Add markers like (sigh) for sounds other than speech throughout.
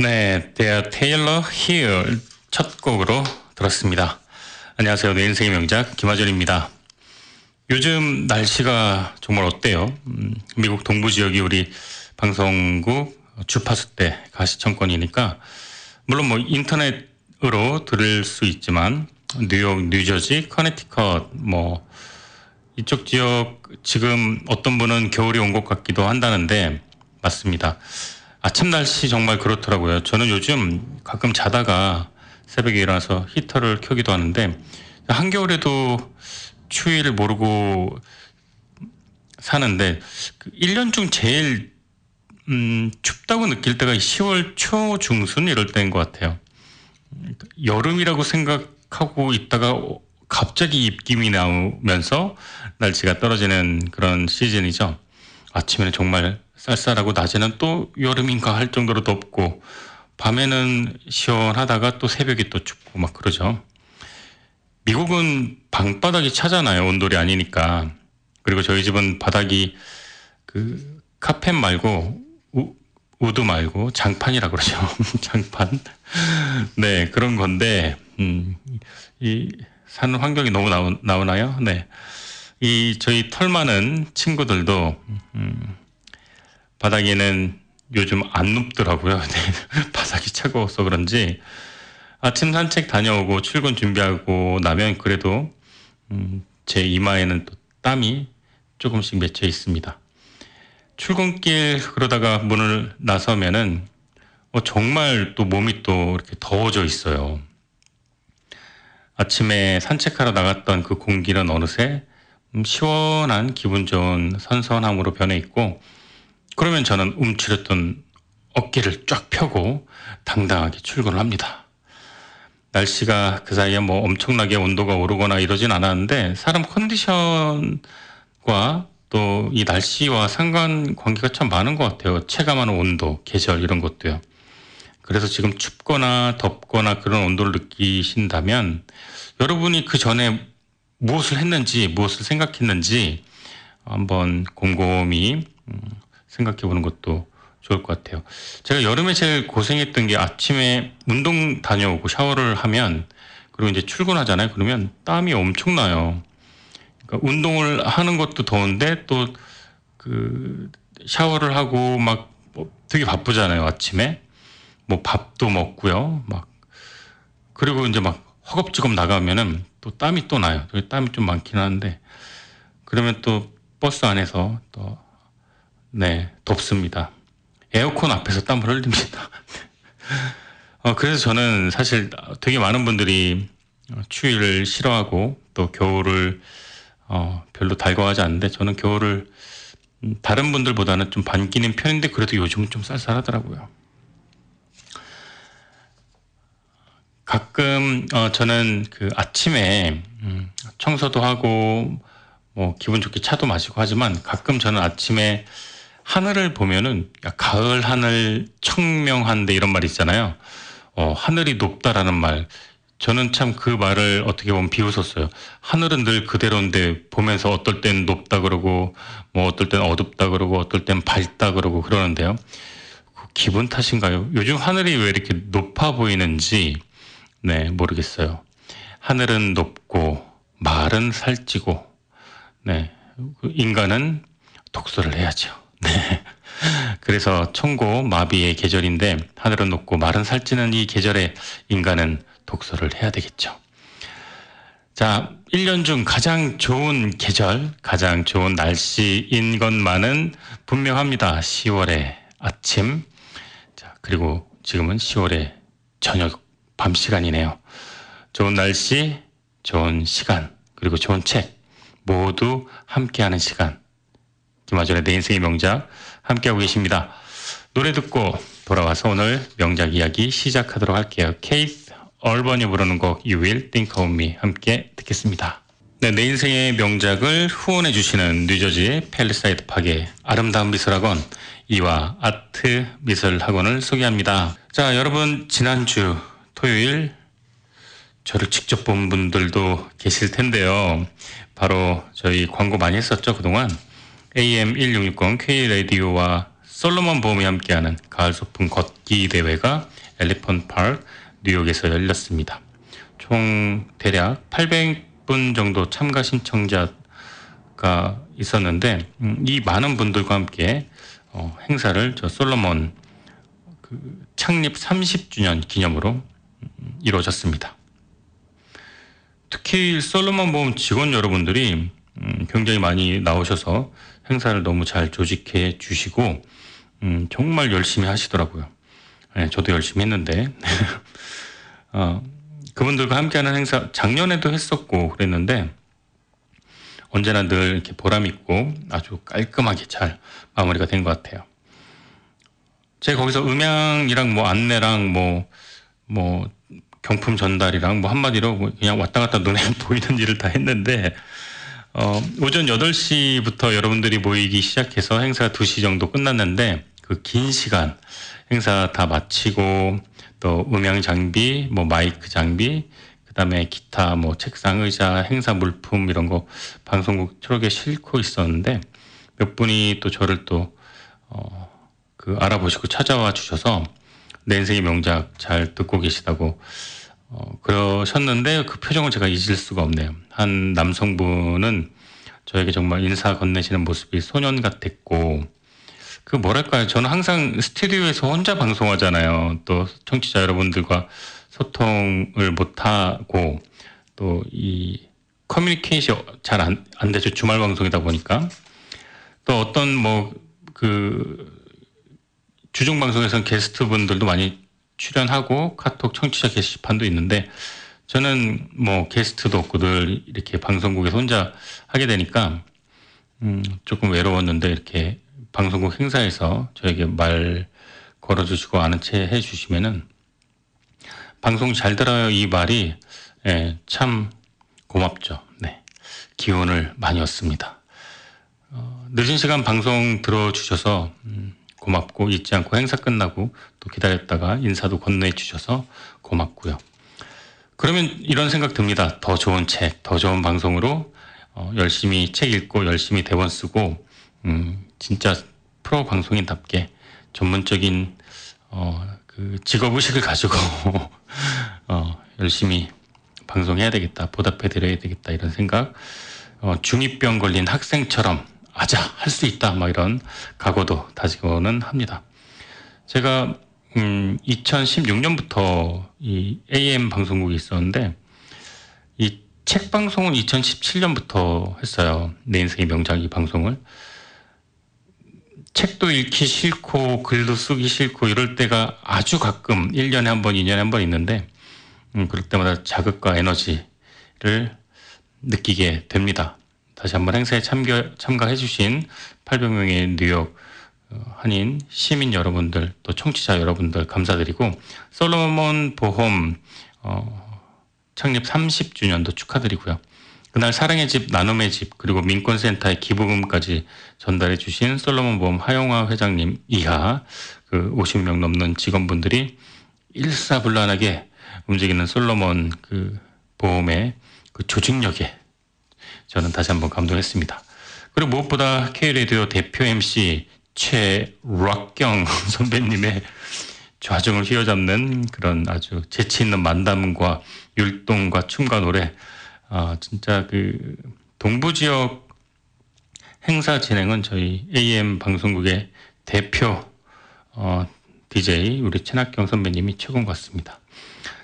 네, They're Taylor Here 첫 곡으로 들었습니다. 안녕하세요. 내 인생의 명작 김하전입니다. 요즘 날씨가 정말 어때요? 음, 미국 동부 지역이 우리 방송국 주파수 때 가시청권이니까 물론 뭐 인터넷으로 들을 수 있지만 뉴욕, 뉴저지, 커네티컷 뭐 이쪽 지역 지금 어떤 분은 겨울이 온 것 같기도 한다는데 맞습니다. 아침 날씨 정말 그렇더라고요. 저는 요즘 가끔 자다가 새벽에 일어나서 히터를 켜기도 하는데 한겨울에도 추위를 모르고 사는데 1년 그중 제일 음, 춥다고 느낄 때가 10월 초 중순 이럴 때인 것 같아요. 여름이라고 생각하고 있다가 갑자기 입김이 나오면서 날씨가 떨어지는 그런 시즌이죠. 아침에는 정말 쌀쌀하고 낮에는 또 여름인가 할 정도로 덥고 밤에는 시원하다가 또 새벽에 또 춥고 막 그러죠. 미국은 방바닥이 차잖아요. 온돌이 아니니까. 그리고 저희 집은 바닥이 그 카펫 말고 우, wood 말고 장판이라 그러죠. (laughs) 장판. 네, 그런 건데 음, 이 사는 환경이 너무 나오, 나오나요? 네. 이 저희 털 많은 친구들도 음, 바닥에는 요즘 안 눕더라고요. (laughs) 네. 바닥이 차가워서 그런지 아침 산책 다녀오고 출근 준비하고 나면 그래도 음, 제 이마에는 또 땀이 조금씩 맺혀 있습니다. 출근길 그러다가 문을 나서면은 어, 정말 또 몸이 또 이렇게 더워져 있어요. 아침에 산책하러 나갔던 그 공기는 어느새 음, 시원한 기분 좋은 선선함으로 변해 있고 그러면 저는 움츠렸던 어깨를 쫙 펴고 당당하게 출근을 합니다. 날씨가 그 사이에 뭐 엄청나게 온도가 오르거나 이러진 않았는데 사람 컨디션과 또 이 날씨와 상관 관계가 참 많은 것 같아요. 체감하는 온도, 계절 이런 것도요. 그래서 지금 춥거나 덥거나 그런 온도를 느끼신다면 여러분이 그 전에 무엇을 했는지 무엇을 생각했는지 한번 곰곰이 음, 생각해 보는 것도 좋을 것 같아요. 제가 여름에 제일 고생했던 게 아침에 운동 다녀오고 샤워를 하면 그리고 이제 출근하잖아요. 그러면 땀이 엄청나요. 그러니까 운동을 하는 것도 더운데 또 그 샤워를 하고 막 뭐 되게 바쁘잖아요. 아침에 뭐 밥도 먹고요. 막 그리고 이제 막 허겁지겁 나가면은 또 땀이 또 나요. 땀이 좀 많긴 한데 그러면 또 버스 안에서 또 네, 덥습니다. 에어컨 앞에서 땀을 흘립니다. (laughs) 어, 그래서 저는 사실 되게 많은 분들이 추위를 싫어하고 또 겨울을 어, 별로 달궈하지 않는데 저는 겨울을 음, 다른 분들보다는 좀 반기는 편인데 그래도 요즘은 좀 쌀쌀하더라고요. 가끔 어, 저는 그 아침에 음, 청소도 하고 뭐 기분 좋게 차도 마시고 하지만 가끔 저는 아침에 하늘을 보면은 야, 가을 하늘 청명한데 이런 말 있잖아요. 어, 하늘이 높다라는 말. 저는 참 그 말을 어떻게 보면 비웃었어요. 하늘은 늘 그대로인데 보면서 어떨 땐 높다 그러고 뭐 어떨 땐 어둡다 그러고 어떨 땐 밝다 그러고 그러는데요. 그 기분 탓인가요? 요즘 하늘이 왜 이렇게 높아 보이는지 네 모르겠어요. 하늘은 높고 말은 살찌고 네그 인간은 독서를 해야죠. (laughs) 네. 그래서 청고 마비의 계절인데 하늘은 높고 말은 살찌는 이 계절에 인간은 독서를 해야 되겠죠. 자, 1년 중 가장 좋은 계절, 가장 좋은 날씨인 것만은 분명합니다. 10월의 아침. 자, 그리고 지금은 10월의 저녁 밤 시간이네요. 좋은 날씨, 좋은 시간, 그리고 좋은 책 모두 함께하는 시간. 김하준의 내 인생의 명작 함께하고 계십니다. 노래 듣고 돌아와서 오늘 명작 이야기 시작하도록 할게요. Keith Urban이 부르는 곡 You Will Think of Me 함께 듣겠습니다. 네, 내 인생의 명작을 후원해 주시는 뉴저지 팰리사이드 파크에 아름다운 미술학원 이와 아트 미술학원을 소개합니다. 자, 여러분 지난주 토요일 저를 직접 본 분들도 계실 텐데요. 바로 저희 광고 많이 했었죠, 그동안. AM1660 K 라디오와 솔로몬 보험이 함께하는 가을 소풍 걷기 대회가 엘리펀트 파크 뉴욕에서 열렸습니다. 총 대략 800분 정도 참가 신청자가 있었는데 음, 이 많은 분들과 함께 어, 행사를 저 솔로몬 그 창립 30주년 기념으로 음, 이루어졌습니다. 특히 솔로몬 보험 직원 여러분들이 음, 굉장히 많이 나오셔서 행사를 너무 잘 조직해 주시고 음, 정말 열심히 하시더라고요. 네, 저도 열심히 했는데 (laughs) 어, 그분들과 함께하는 행사 작년에도 했었고 그랬는데 언제나 늘 이렇게 보람 있고 아주 깔끔하게 잘 마무리가 된 것 같아요. 제가 거기서 음향이랑 뭐 안내랑 뭐 뭐뭐 경품 전달이랑 뭐 한마디로 뭐 그냥 왔다 갔다 눈에 (laughs) 보이는 일을 다 했는데 어, 오전 8시부터 여러분들이 모이기 시작해서 행사가 2시 정도 끝났는데 그 긴 시간 행사 다 마치고 또 음향 장비, 뭐 마이크 장비, 그다음에 기타, 뭐 책상, 의자, 행사 물품 이런 거 방송국 트럭에 싣고 있었는데 몇 분이 또 저를 또 어, 그 알아보시고 찾아와 주셔서 내 인생의 명작 잘 듣고 계시다고 어, 그러셨는데 그 표정을 제가 잊을 수가 없네요. 한 남성분은 저에게 정말 인사 건네시는 모습이 소년 같았고 그 뭐랄까요 저는 항상 스튜디오에서 혼자 방송하잖아요. 또 청취자 여러분들과 소통을 못하고 또 이 커뮤니케이션 잘 안 안 되죠 주말 방송이다 보니까 또 어떤 뭐 그 주중 방송에서는 게스트 분들도 많이 출연하고 카톡 청취자 게시판도 있는데 저는 뭐 게스트도 없고 늘 이렇게 방송국에서 혼자 하게 되니까 음 조금 외로웠는데 이렇게 방송국 행사에서 저에게 말 걸어주시고 아는 체 해주시면은 방송 잘 들어요 이 말이 예, 참 고맙죠. 네 기운을 많이 얻습니다. 어, 늦은 시간 방송 들어주셔서 음, 고맙고 잊지 않고 행사 끝나고 또 기다렸다가 인사도 건네해 주셔서 고맙고요. 그러면 이런 생각 듭니다. 더 좋은 책, 더 좋은 방송으로 어, 열심히 책 읽고 열심히 대본 쓰고 음, 진짜 프로 방송인답게 전문적인 어, 그 직업 의식을 가지고 (laughs) 어, 열심히 방송해야 되겠다, 보답해 드려야 되겠다 이런 생각. 어, 중이병 걸린 학생처럼 아자 할수 있다 막 이런 각오도 다지고는 합니다. 제가 음, 2016년부터 이 AM 방송국이 있었는데 이 책 방송은 2017년부터 했어요. 내 인생의 명작 이 방송을 책도 읽기 싫고 글도 쓰기 싫고 이럴 때가 아주 가끔 1년에 한 번, 2년에 한 번 있는데 음, 그럴 때마다 자극과 에너지를 느끼게 됩니다. 다시 한번 행사에 참가, 참가해 주신 800명의 뉴욕 어, 한인 시민 여러분들 또 청취자 여러분들 감사드리고 솔로몬 보험 어, 창립 30주년도 축하드리고요. 그날 사랑의 집 나눔의 집 그리고 민권센터의 기부금까지 전달해 주신 솔로몬 보험 하용화 회장님 이하 그 50명 넘는 직원분들이 일사불란하게 움직이는 솔로몬 그 보험의 그 조직력에 저는 다시 한번 감동했습니다. 그리고 무엇보다 K레디오 대표 MC 최락경 (laughs) 선배님의 좌중을 휘어잡는 그런 아주 재치 있는 만담과 율동과 춤과 노래 아 진짜 그 동부 지역 행사 진행은 저희 AM 방송국의 대표 어, DJ 우리 최낙경 선배님이 최고인 것 같습니다.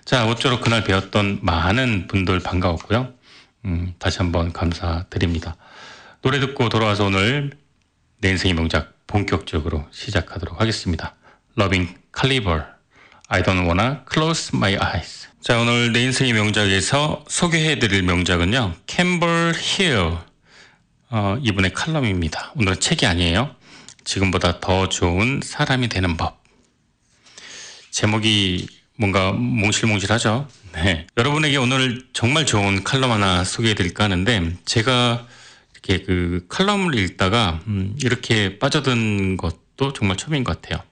자, 어쩌록 그날 배웠던 많은 분들 반가웠고요. 음, 다시 한번 감사드립니다. 노래 듣고 돌아와서 오늘 내 인생의 명작 본격적으로 시작하도록 하겠습니다. Loving Caliber, I don't wanna close my eyes. 자, 오늘 내 인생의 명작에서 소개해드릴 명작은요, 캠벌 힐, 어, 이분의 칼럼입니다. 오늘은 책이 아니에요. 지금보다 더 좋은 사람이 되는 법. 제목이 뭔가 몽실몽실하죠. 네. 여러분에게 오늘 정말 좋은 칼럼 하나 소개해 드릴까 하는데 제가 이렇게 그 칼럼을 읽다가 음, 이렇게 빠져든 것도 정말 처음인 것 같아요.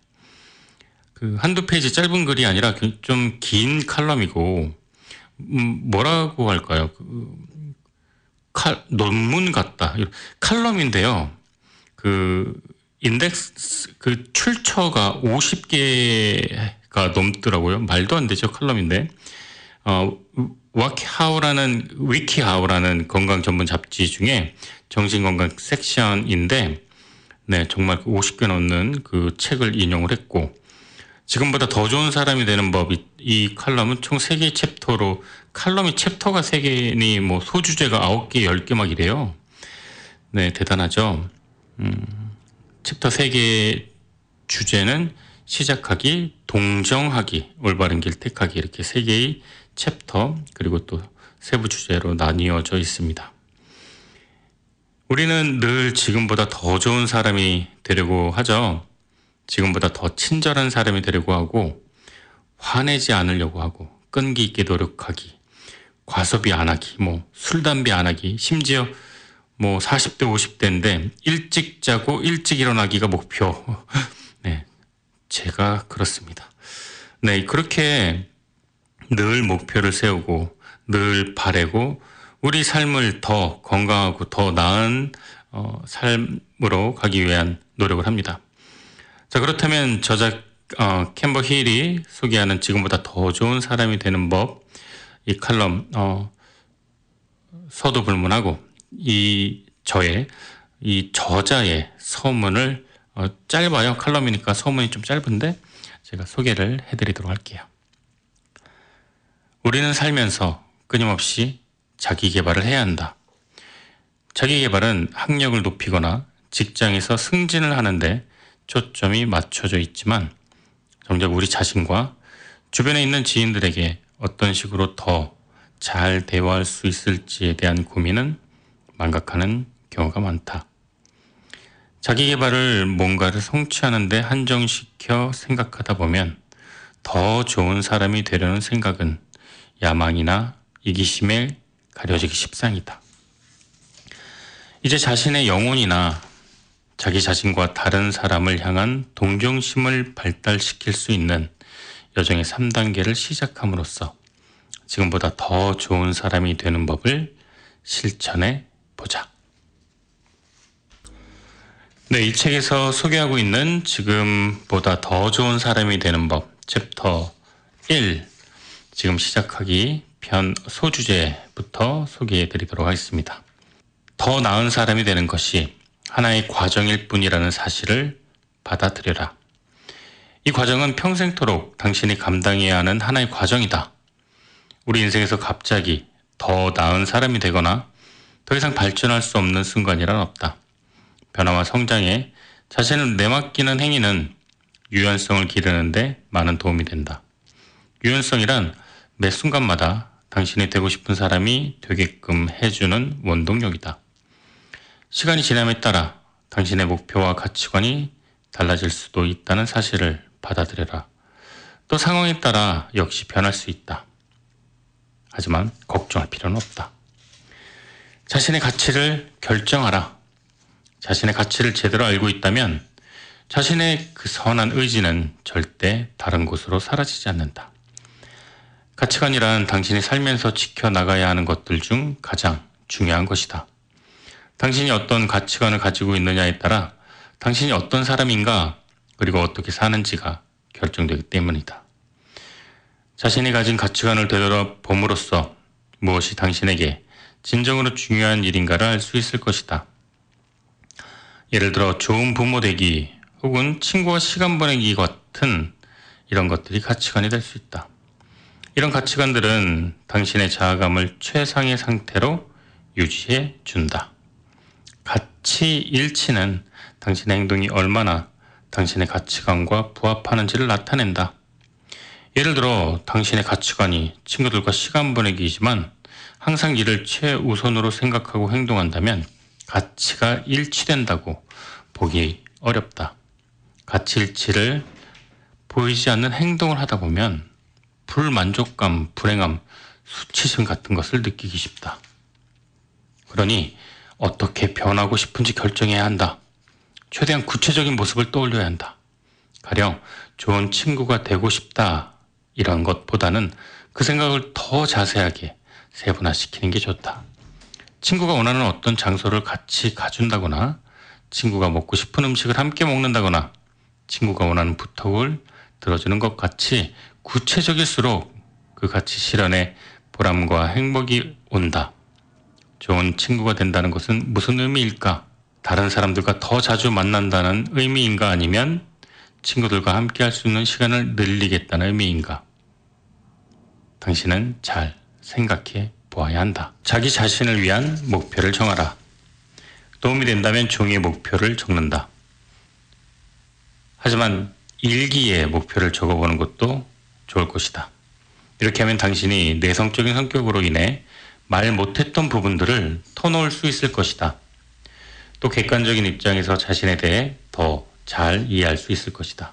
그 한두 페이지 짧은 글이 아니라 그좀긴 칼럼이고 음, 뭐라고 할까요? 그 칼, 논문 같다. 칼럼인데요. 그 인덱스 그 출처가 50개 가 넘더라고요. 말도 안 되죠 칼럼인데 어, 와키하우라는 위키하우라는 건강 전문 잡지 중에 정신건강 섹션인데 네 정말 50개 넘는 그 책을 인용을 했고 지금보다 더 좋은 사람이 되는 법이 이 칼럼은 총 3개의 챕터로 칼럼이 챕터가 3개니 뭐 소주제가 9개, 10개 막 이래요. 네, 대단하죠. 음, 챕터 3개 주제는 시작하기, 동정하기, 올바른 길 택하기 이렇게 3개의 챕터 그리고 또 세부 주제로 나뉘어져 있습니다. 우리는 늘 지금보다 더 좋은 사람이 되려고 하죠. 지금보다 더 친절한 사람이 되려고 하고 화내지 않으려고 하고 끈기 있게 노력하기 과소비 안 하기 뭐 술 담배 안 하기 심지어 뭐 40대 50대인데 일찍 자고 일찍 일어나기가 목표 네 제가 그렇습니다 네 그렇게 늘 목표를 세우고 늘 바래고 우리 삶을 더 건강하고 더 나은 어, 삶으로 가기 위한 노력을 합니다. 자 그렇다면 저자 어, 캠버 힐이 소개하는 지금보다 더 좋은 사람이 되는 법 이 칼럼 어, 서도 불문하고 이 저의 이 저자의 서문을 어, 짧아요 칼럼이니까 서문이 좀 짧은데 제가 소개를 해드리도록 할게요. 우리는 살면서 끊임없이 자기 개발을 해야 한다. 자기 개발은 학력을 높이거나 직장에서 승진을 하는데 초점이 맞춰져 있지만 정작 우리 자신과 주변에 있는 지인들에게 어떤 식으로 더 잘 대화할 수 있을지에 대한 고민은 망각하는 경우가 많다. 자기 개발을 뭔가를 성취하는데 한정시켜 생각하다 보면 더 좋은 사람이 되려는 생각은 야망이나 이기심에 가려지기 십상이다. 이제 자신의 영혼이나 자기 자신과 다른 사람을 향한 동정심을 발달시킬 수 있는 여정의 3단계를 시작함으로써 지금보다 더 좋은 사람이 되는 법을 실천해 보자. 네, 이 책에서 소개하고 있는 지금보다 더 좋은 사람이 되는 법, 챕터 1. 지금 시작하기 편 소주제부터 소개해 드리도록 하겠습니다. 더 나은 사람이 되는 것이 하나의 과정일 뿐이라는 사실을 받아들여라. 이 과정은 평생토록 당신이 감당해야 하는 하나의 과정이다. 우리 인생에서 갑자기 더 나은 사람이 되거나 더 이상 발전할 수 없는 순간이란 없다. 변화와 성장에 자신을 내맡기는 행위는 유연성을 기르는데 많은 도움이 된다. 유연성이란 매 순간마다 당신이 되고 싶은 사람이 되게끔 해주는 원동력이다. 시간이 지남에 따라 당신의 목표와 가치관이 달라질 수도 있다는 사실을 받아들여라. 또 상황에 따라 역시 변할 수 있다. 하지만 걱정할 필요는 없다. 자신의 가치를 결정하라. 자신의 가치를 제대로 알고 있다면 자신의 그 선한 의지는 절대 다른 곳으로 사라지지 않는다. 가치관이란 당신이 살면서 지켜나가야 하는 것들 중 가장 중요한 것이다. 당신이 어떤 가치관을 가지고 있느냐에 따라 당신이 어떤 사람인가 그리고 어떻게 사는지가 결정되기 때문이다. 자신이 가진 가치관을 되돌아봄으로써 무엇이 당신에게 진정으로 중요한 일인가를 알 수 있을 것이다. 예를 들어 좋은 부모 되기 혹은 친구와 시간 보내기 같은 이런 것들이 가치관이 될 수 있다. 이런 가치관들은 당신의 자아감을 최상의 상태로 유지해 준다. 가치 일치는 당신의 행동이 얼마나 당신의 가치관과 부합하는지를 나타낸다. 예를 들어 당신의 가치관이 친구들과 시간 보내기이지만 항상 이를 최우선으로 생각하고 행동한다면 가치가 일치된다고 보기 어렵다. 가치 일치를 보이지 않는 행동을 하다 보면 불만족감, 불행함, 수치심 같은 것을 느끼기 쉽다. 그러니 어떻게 변하고 싶은지 결정해야 한다. 최대한 구체적인 모습을 떠올려야 한다. 가령 좋은 친구가 되고 싶다. 이런 것보다는 그 생각을 더 자세하게 세분화시키는 게 좋다. 친구가 원하는 어떤 장소를 같이 가준다거나 친구가 먹고 싶은 음식을 함께 먹는다거나 친구가 원하는 부탁을 들어주는 것 같이 구체적일수록 그 가치 실현에 보람과 행복이 온다. 좋은 친구가 된다는 것은 무슨 의미일까? 다른 사람들과 더 자주 만난다는 의미인가 아니면 친구들과 함께 할 수 있는 시간을 늘리겠다는 의미인가? 당신은 잘 생각해 보아야 한다. 자기 자신을 위한 목표를 정하라. 도움이 된다면 종이에 목표를 적는다. 하지만 일기에 목표를 적어보는 것도 좋을 것이다. 이렇게 하면 당신이 내성적인 성격으로 인해 말 못했던 부분들을 터놓을 수 있을 것이다. 또 객관적인 입장에서 자신에 대해 더 잘 이해할 수 있을 것이다.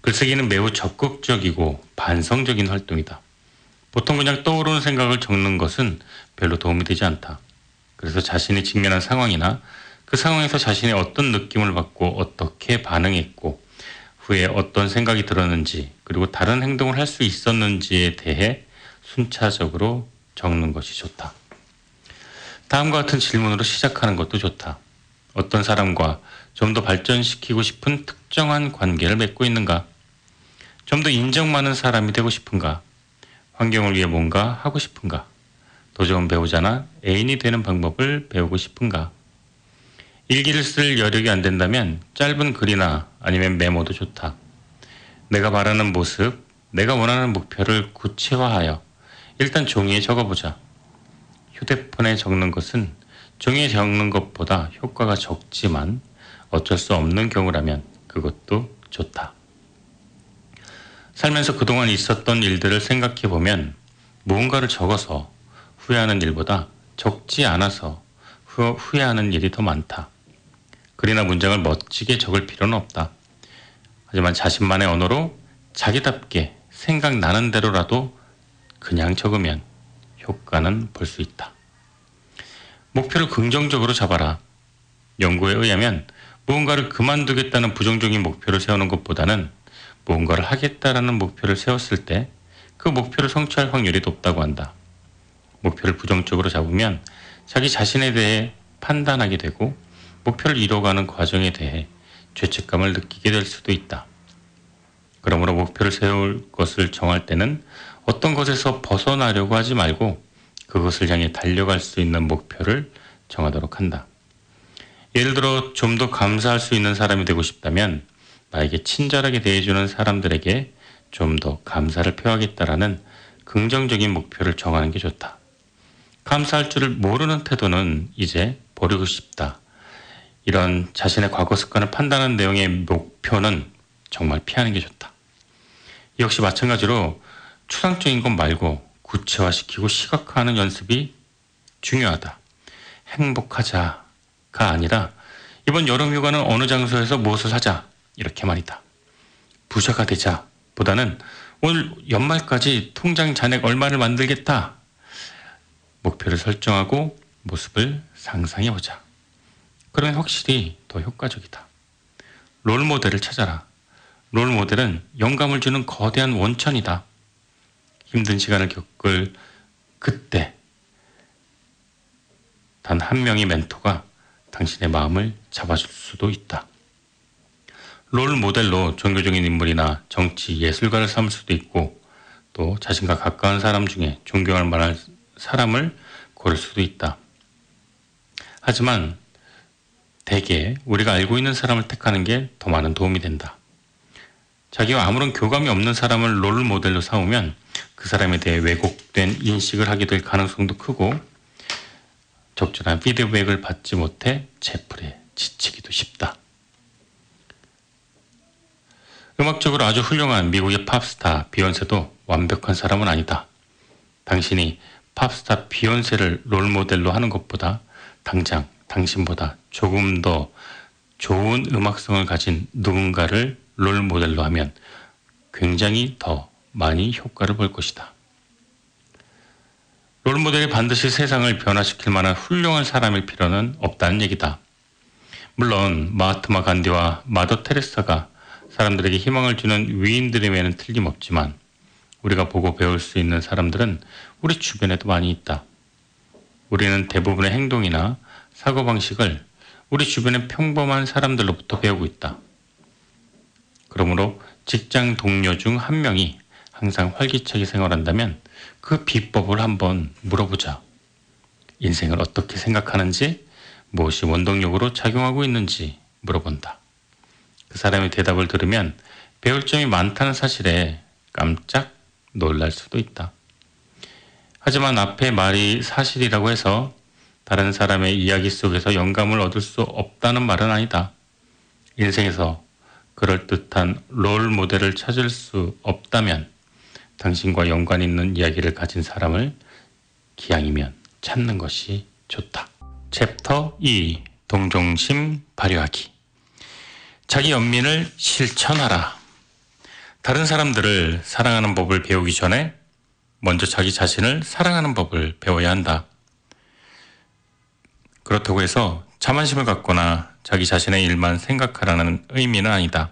글쓰기는 매우 적극적이고 반성적인 활동이다. 보통 그냥 떠오르는 생각을 적는 것은 별로 도움이 되지 않다. 그래서 자신이 직면한 상황이나 그 상황에서 자신이 어떤 느낌을 받고 어떻게 반응했고 후에 어떤 생각이 들었는지 그리고 다른 행동을 할 수 있었는지에 대해 순차적으로 적는 것이 좋다. 다음과 같은 질문으로 시작하는 것도 좋다. 어떤 사람과 좀 더 발전시키고 싶은 특정한 관계를 맺고 있는가? 좀 더 인정 많은 사람이 되고 싶은가? 환경을 위해 뭔가 하고 싶은가? 더 좋은 배우자나 애인이 되는 방법을 배우고 싶은가? 일기를 쓸 여력이 안 된다면 짧은 글이나 아니면 메모도 좋다. 내가 바라는 모습, 내가 원하는 목표를 구체화하여 일단 종이에 적어보자. 휴대폰에 적는 것은 종이에 적는 것보다 효과가 적지만 어쩔 수 없는 경우라면 그것도 좋다. 살면서 그동안 있었던 일들을 생각해 보면 무언가를 적어서 후회하는 일보다 적지 않아서 후, 후회하는 일이 더 많다. 글이나 문장을 멋지게 적을 필요는 없다. 하지만 자신만의 언어로 자기답게 생각나는 대로라도 그냥 적으면 효과는 볼 수 있다. 목표를 긍정적으로 잡아라. 연구에 의하면 무언가를 그만두겠다는 부정적인 목표를 세우는 것보다는 무언가를 하겠다라는 목표를 세웠을 때 그 목표를 성취할 확률이 높다고 한다. 목표를 부정적으로 잡으면 자기 자신에 대해 판단하게 되고 목표를 이뤄가는 과정에 대해 죄책감을 느끼게 될 수도 있다. 그러므로 목표를 세울 것을 정할 때는 어떤 것에서 벗어나려고 하지 말고 그것을 향해 달려갈 수 있는 목표를 정하도록 한다. 예를 들어 좀 더 감사할 수 있는 사람이 되고 싶다면 나에게 친절하게 대해주는 사람들에게 좀 더 감사를 표하겠다라는 긍정적인 목표를 정하는 게 좋다. 감사할 줄을 모르는 태도는 이제 버리고 싶다. 이런 자신의 과거 습관을 판단하는 내용의 목표는 정말 피하는 게 좋다. 역시 마찬가지로 추상적인 것 말고 구체화시키고 시각화하는 연습이 중요하다. 행복하자가 아니라 이번 여름 휴가는 어느 장소에서 무엇을 하자 이렇게 말이다. 부자가 되자 보다는 오늘 연말까지 통장 잔액 얼마를 만들겠다. 목표를 설정하고 모습을 상상해 보자. 그러면 확실히 더 효과적이다. 롤 모델을 찾아라. 롤 모델은 영감을 주는 거대한 원천이다. 힘든 시간을 겪을 그때 단 한 명의 멘토가 당신의 마음을 잡아줄 수도 있다. 롤 모델로 종교적인 인물이나 정치, 예술가를 삼을 수도 있고 또 자신과 가까운 사람 중에 존경할 만한 사람을 고를 수도 있다. 하지만 대개 우리가 알고 있는 사람을 택하는 게 더 많은 도움이 된다. 자기와 아무런 교감이 없는 사람을 롤 모델로 삼으면 그 사람에 대해 왜곡된 인식을 하게 될 가능성도 크고 적절한 피드백을 받지 못해 제풀에 지치기도 쉽다. 음악적으로 아주 훌륭한 미국의 팝스타 비욘세도 완벽한 사람은 아니다. 당신이 팝스타 비욘세를 롤 모델로 하는 것보다 당장 당신보다 조금 더 좋은 음악성을 가진 누군가를 롤 모델로 하면 굉장히 더 많이 효과를 볼 것이다. 롤 모델이 반드시 세상을 변화시킬 만한 훌륭한 사람일 필요는 없다는 얘기다. 물론 마하트마 간디와 마더 테레사가 사람들에게 희망을 주는 위인들임에는 틀림없지만 우리가 보고 배울 수 있는 사람들은 우리 주변에도 많이 있다. 우리는 대부분의 행동이나 사고방식을 우리 주변의 평범한 사람들로부터 배우고 있다. 그러므로 직장 동료 중 한 명이 항상 활기차게 생활한다면 그 비법을 한번 물어보자. 인생을 어떻게 생각하는지, 무엇이 원동력으로 작용하고 있는지 물어본다. 그 사람의 대답을 들으면 배울 점이 많다는 사실에 깜짝 놀랄 수도 있다. 하지만 앞에 말이 사실이라고 해서 다른 사람의 이야기 속에서 영감을 얻을 수 없다는 말은 아니다. 인생에서 그럴듯한 롤 모델을 찾을 수 없다면 당신과 연관 있는 이야기를 가진 사람을 기왕이면 찾는 것이 좋다. 챕터 2 동정심 발휘하기 자기 연민을 실천하라. 다른 사람들을 사랑하는 법을 배우기 전에 먼저 자기 자신을 사랑하는 법을 배워야 한다. 그렇다고 해서 자만심을 갖거나 자기 자신의 일만 생각하라는 의미는 아니다.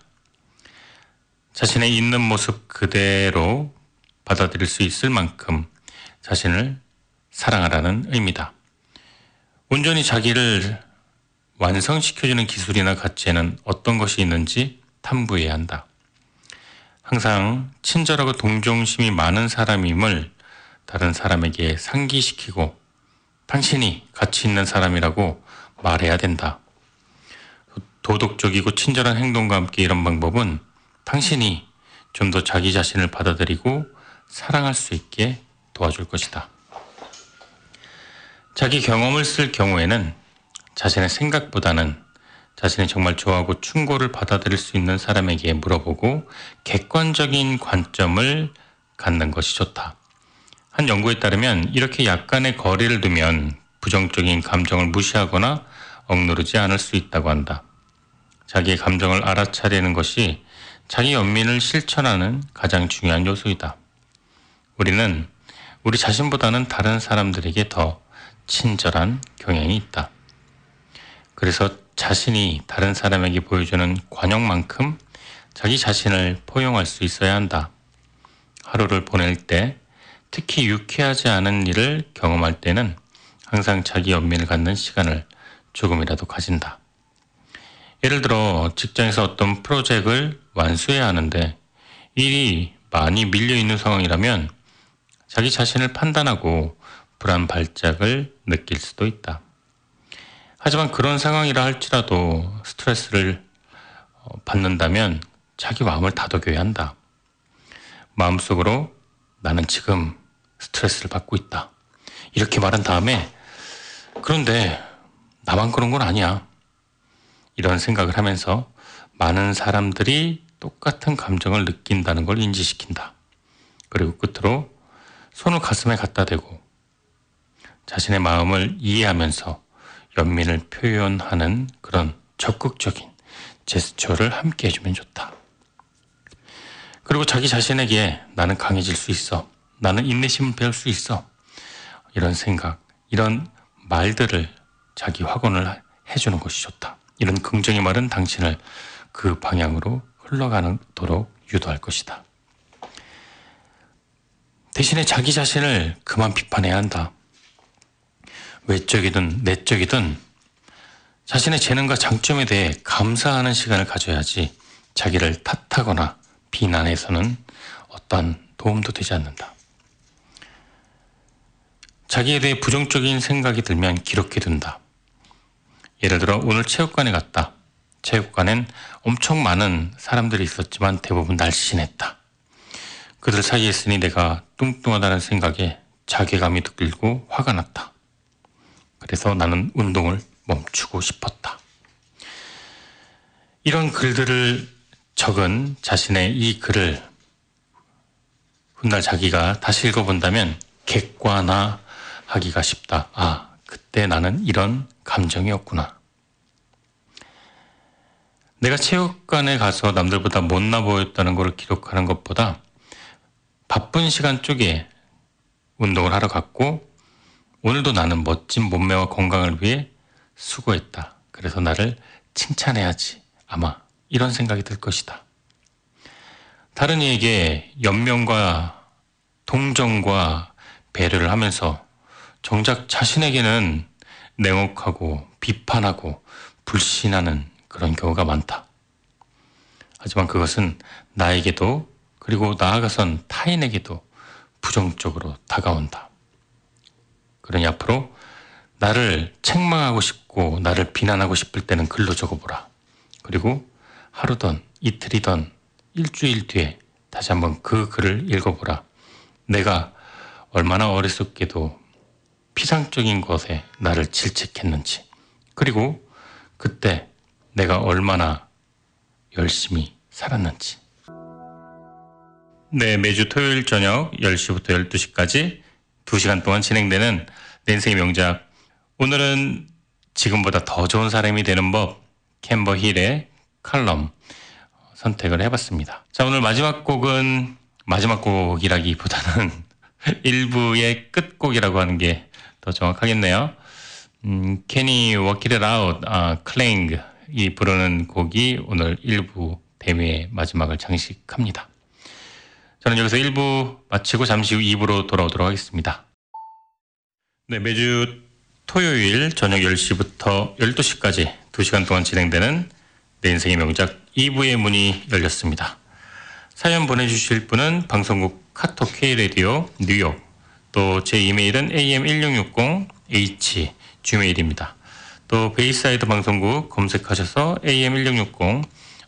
자신의 있는 모습 그대로 받아들일 수 있을 만큼 자신을 사랑하라는 의미다. 온전히 자기를 완성시켜주는 기술이나 가치에는 어떤 것이 있는지 탐구해야 한다. 항상 친절하고 동정심이 많은 사람임을 다른 사람에게 상기시키고 당신이 가치 있는 사람이라고 말해야 된다. 도덕적이고 친절한 행동과 함께 이런 방법은 당신이 좀 더 자기 자신을 받아들이고 사랑할 수 있게 도와줄 것이다. 자기 경험을 쓸 경우에는 자신의 생각보다는 자신이 정말 좋아하고 충고를 받아들일 수 있는 사람에게 물어보고 객관적인 관점을 갖는 것이 좋다. 한 연구에 따르면 이렇게 약간의 거리를 두면 부정적인 감정을 무시하거나 억누르지 않을 수 있다고 한다. 자기의 감정을 알아차리는 것이 자기 연민을 실천하는 가장 중요한 요소이다. 우리는 우리 자신보다는 다른 사람들에게 더 친절한 경향이 있다. 그래서 자신이 다른 사람에게 보여주는 관용만큼 자기 자신을 포용할 수 있어야 한다. 하루를 보낼 때 특히 유쾌하지 않은 일을 경험할 때는 항상 자기 연민을 갖는 시간을 조금이라도 가진다. 예를 들어 직장에서 어떤 프로젝트를 완수해야 하는데 일이 많이 밀려 있는 상황이라면 자기 자신을 판단하고 불안 발작을 느낄 수도 있다. 하지만 그런 상황이라 할지라도 스트레스를 어, 받는다면 자기 마음을 다독여야 한다. 마음속으로 나는 지금 스트레스를 받고 있다. 이렇게 말한 다음에 그런데 나만 그런 건 아니야. 이런 생각을 하면서 많은 사람들이 똑같은 감정을 느낀다는 걸 인지시킨다. 그리고 끝으로 손을 가슴에 갖다 대고 자신의 마음을 이해하면서 연민을 표현하는 그런 적극적인 제스처를 함께 해주면 좋다. 그리고 자기 자신에게 나는 강해질 수 있어. 나는 인내심을 배울 수 있어. 이런 생각, 이런 말들을 자기 확언을 해주는 것이 좋다. 이런 긍정의 말은 당신을 그 방향으로 흘러가도록 유도할 것이다. 대신에 자기 자신을 그만 비판해야 한다. 외적이든 내적이든 자신의 재능과 장점에 대해 감사하는 시간을 가져야지 자기를 탓하거나 비난해서는 어떠한 도움도 되지 않는다. 자기에 대해 부정적인 생각이 들면 기록해 둔다. 예를 들어 오늘 체육관에 갔다. 체육관엔 엄청 많은 사람들이 있었지만 대부분 날씬했다. 그들 사이에 있으니 내가 뚱뚱하다는 생각에 자괴감이 들고 화가 났다. 그래서 나는 운동을 멈추고 싶었다. 이런 글들을 적은 자신의 이 글을 훗날 자기가 다시 읽어본다면 객관화하기가 쉽다. 아, 그때 나는 이런 감정이었구나. 내가 체육관에 가서 남들보다 못나 보였다는 것을 기록하는 것보다 바쁜 시간 쪽에 운동을 하러 갔고 오늘도 나는 멋진 몸매와 건강을 위해 수고했다. 그래서 나를 칭찬해야지. 아마 이런 생각이 들 것이다. 다른 이에게 연명과 동정과 배려를 하면서 정작 자신에게는 냉혹하고 비판하고 불신하는 그런 경우가 많다. 하지만 그것은 나에게도 그리고 나아가선 타인에게도 부정적으로 다가온다. 그러니 앞으로 나를 책망하고 싶고 나를 비난하고 싶을 때는 글로 적어보라. 그리고 하루든 이틀이든 일주일 뒤에 다시 한번 그 글을 읽어보라. 내가 얼마나 어리석게도 피상적인 것에 나를 질책했는지, 그리고 그때 내가 얼마나 열심히 살았는지. 네, 매주 토요일 저녁 10시부터 12시까지 2시간 동안 진행되는 내 인생의 명작. 오늘은 지금보다 더 좋은 사람이 되는 법, 캠버 힐의 칼럼 선택을 해봤습니다. 자, 오늘 마지막 곡은 마지막 곡이라기보다는 (laughs) 1부의 끝곡이라고 하는 게 더 정확하겠네요. 음, Kenny Work It Out, 아, 클랭 이 부르는 곡이 오늘 1부 대회의 마지막을 장식합니다. 저는 여기서 1부 마치고 잠시 후 2부로 돌아오도록 하겠습니다. 네, 매주 토요일 저녁 10시부터 12시까지 2시간 동안 진행되는 내 인생의 명작 2부의 문이 열렸습니다. 사연 보내주실 분은 방송국 카톡 K라디오 뉴욕 또 제 이메일은 am1660h gmail입니다. 또 베이사이드 방송국 검색하셔서 am1660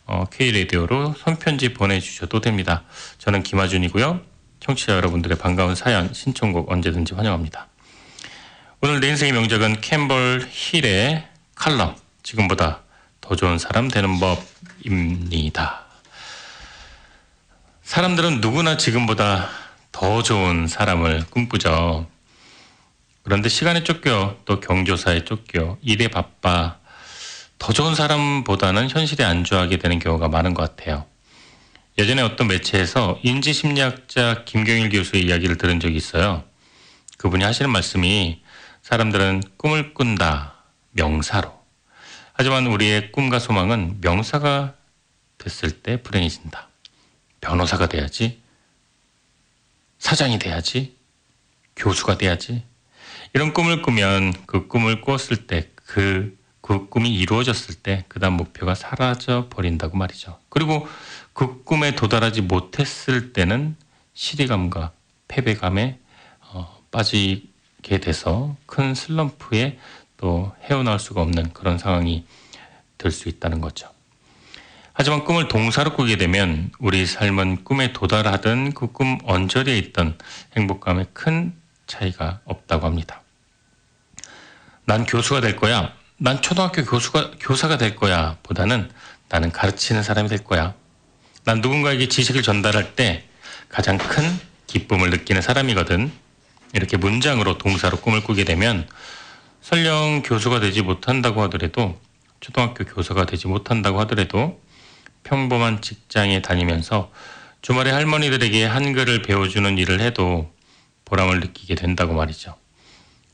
어, K라디오로 손편지 보내주셔도 됩니다. 저는 김하준이고요. 청취자 여러분들의 반가운 사연, 신청곡 언제든지 환영합니다. 오늘 내 인생의 명작은 캠벌 힐의 칼럼, 지금보다 더 좋은 사람 되는 법입니다. 사람들은 누구나 지금보다 더 좋은 사람을 꿈꾸죠. 그런데 시간에 쫓겨 또 경조사에 쫓겨 일에 바빠 더 좋은 사람보다는 현실에 안주하게 되는 경우가 많은 것 같아요. 예전에 어떤 매체에서 인지심리학자 김경일 교수의 이야기를 들은 적이 있어요. 그분이 하시는 말씀이 사람들은 꿈을 꾼다, 명사로. 하지만 우리의 꿈과 소망은 명사가 됐을 때 불행해진다. 변호사가 돼야지, 사장이 돼야지, 교수가 돼야지. 이런 꿈을 꾸면 그 꿈을 꾸었을 때 그, 그 꿈이 이루어졌을 때 그 다음 목표가 사라져 버린다고 말이죠. 그리고 그 꿈에 도달하지 못했을 때는 시리감과 패배감에 어, 빠지 게 돼서 큰 슬럼프에 또 헤어나올 수가 없는 그런 상황이 될 수 있다는 거죠. 하지만 꿈을 동사로 꾸게 되면 우리 삶은 꿈에 도달하던 그 꿈 언저리에 있던 행복감에 큰 차이가 없다고 합니다. 난 교수가 될 거야. 난 초등학교 교수가, 교사가 될 거야. 보다는 나는 가르치는 사람이 될 거야. 난 누군가에게 지식을 전달할 때 가장 큰 기쁨을 느끼는 사람이거든. 이렇게 문장으로 동사로 꿈을 꾸게 되면 설령 교수가 되지 못한다고 하더라도 초등학교 교사가 되지 못한다고 하더라도 평범한 직장에 다니면서 주말에 할머니들에게 한글을 배워주는 일을 해도 보람을 느끼게 된다고 말이죠.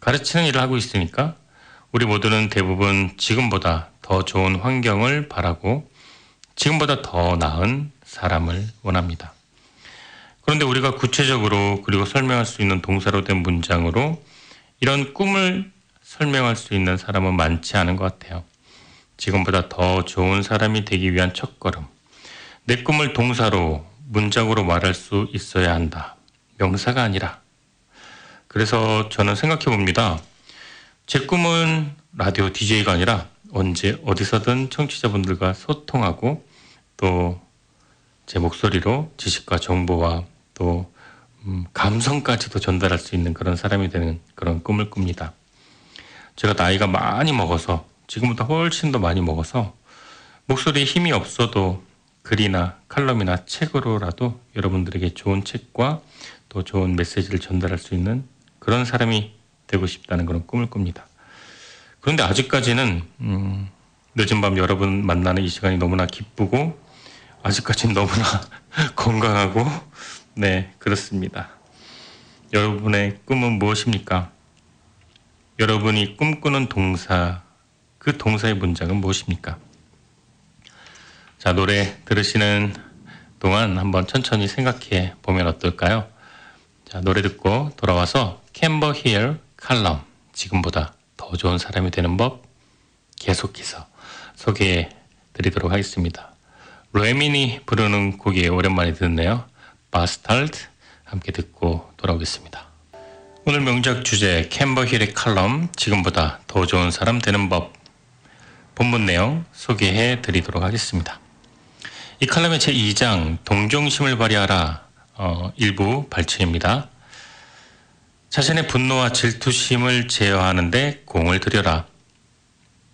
가르치는 일을 하고 있으니까 우리 모두는 대부분 지금보다 더 좋은 환경을 바라고 지금보다 더 나은 사람을 원합니다. 그런데 우리가 구체적으로 그리고 설명할 수 있는 동사로 된 문장으로 이런 꿈을 설명할 수 있는 사람은 많지 않은 것 같아요. 지금보다 더 좋은 사람이 되기 위한 첫걸음. 내 꿈을 동사로, 문장으로 말할 수 있어야 한다. 명사가 아니라. 그래서 저는 생각해 봅니다. 제 꿈은 라디오 DJ가 아니라 언제 어디서든 청취자분들과 소통하고 또 제 목소리로 지식과 정보와 또 음, 감성까지도 전달할 수 있는 그런 사람이 되는 그런 꿈을 꿉니다. 제가 나이가 많이 먹어서 지금보다 훨씬 더 많이 먹어서 목소리에 힘이 없어도 글이나 칼럼이나 책으로라도 여러분들에게 좋은 책과 또 좋은 메시지를 전달할 수 있는 그런 사람이 되고 싶다는 그런 꿈을 꿉니다. 그런데 아직까지는 음, 늦은 밤 여러분 만나는 이 시간이 너무나 기쁘고 아직까지는 너무나 (laughs) 건강하고 네, 그렇습니다. 여러분의 꿈은 무엇입니까? 여러분이 꿈꾸는 동사, 그 동사의 문장은 무엇입니까? 자, 노래 들으시는 동안 한번 천천히 생각해 보면 어떨까요? 자, 노래 듣고 돌아와서 캠버 힐 칼럼, 지금보다 더 좋은 사람이 되는 법 계속해서 소개해 드리도록 하겠습니다. 로에민이 부르는 곡이 오랜만에 듣네요. 바스탈드 함께 듣고 돌아오겠습니다. 오늘 명작 주제 캠버힐의 칼럼 지금보다 더 좋은 사람 되는 법 본문 내용 소개해 드리도록 하겠습니다. 이 칼럼의 제2장 동정심을 발휘하라 어, 일부 발췌입니다. 자신의 분노와 질투심을 제어하는데 공을 들여라.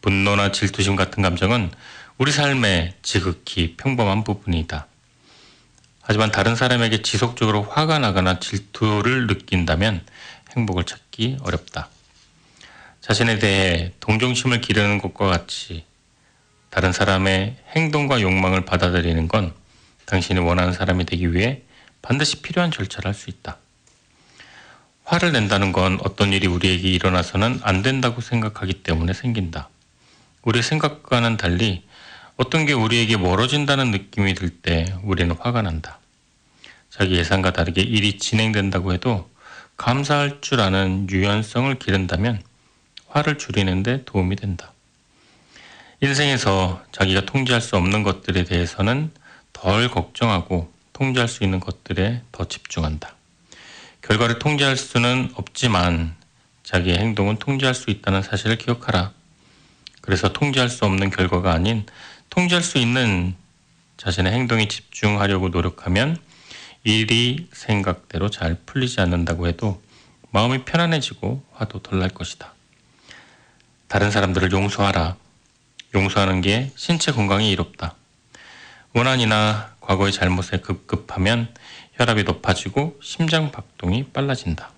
분노나 질투심 같은 감정은 우리 삶의 지극히 평범한 부분이다. 하지만 다른 사람에게 지속적으로 화가 나거나 질투를 느낀다면 행복을 찾기 어렵다. 자신에 대해 동정심을 기르는 것과 같이 다른 사람의 행동과 욕망을 받아들이는 건 당신이 원하는 사람이 되기 위해 반드시 필요한 절차를 할 수 있다. 화를 낸다는 건 어떤 일이 우리에게 일어나서는 안 된다고 생각하기 때문에 생긴다. 우리의 생각과는 달리 어떤 게 우리에게 멀어진다는 느낌이 들 때 우리는 화가 난다. 자기 예상과 다르게 일이 진행된다고 해도 감사할 줄 아는 유연성을 기른다면 화를 줄이는데 도움이 된다. 인생에서 자기가 통제할 수 없는 것들에 대해서는 덜 걱정하고 통제할 수 있는 것들에 더 집중한다. 결과를 통제할 수는 없지만 자기의 행동은 통제할 수 있다는 사실을 기억하라. 그래서 통제할 수 없는 결과가 아닌 통제할 수 있는 자신의 행동에 집중하려고 노력하면 일이 생각대로 잘 풀리지 않는다고 해도 마음이 편안해지고 화도 덜 날 것이다. 다른 사람들을 용서하라. 용서하는 게 신체 건강에 이롭다. 원한이나 과거의 잘못에 급급하면 혈압이 높아지고 심장 박동이 빨라진다.